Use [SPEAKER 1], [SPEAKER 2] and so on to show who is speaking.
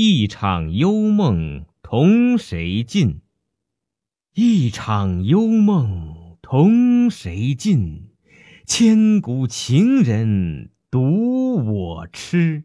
[SPEAKER 1] 一场幽梦同谁尽？一场幽梦同谁尽？千古情人独我痴。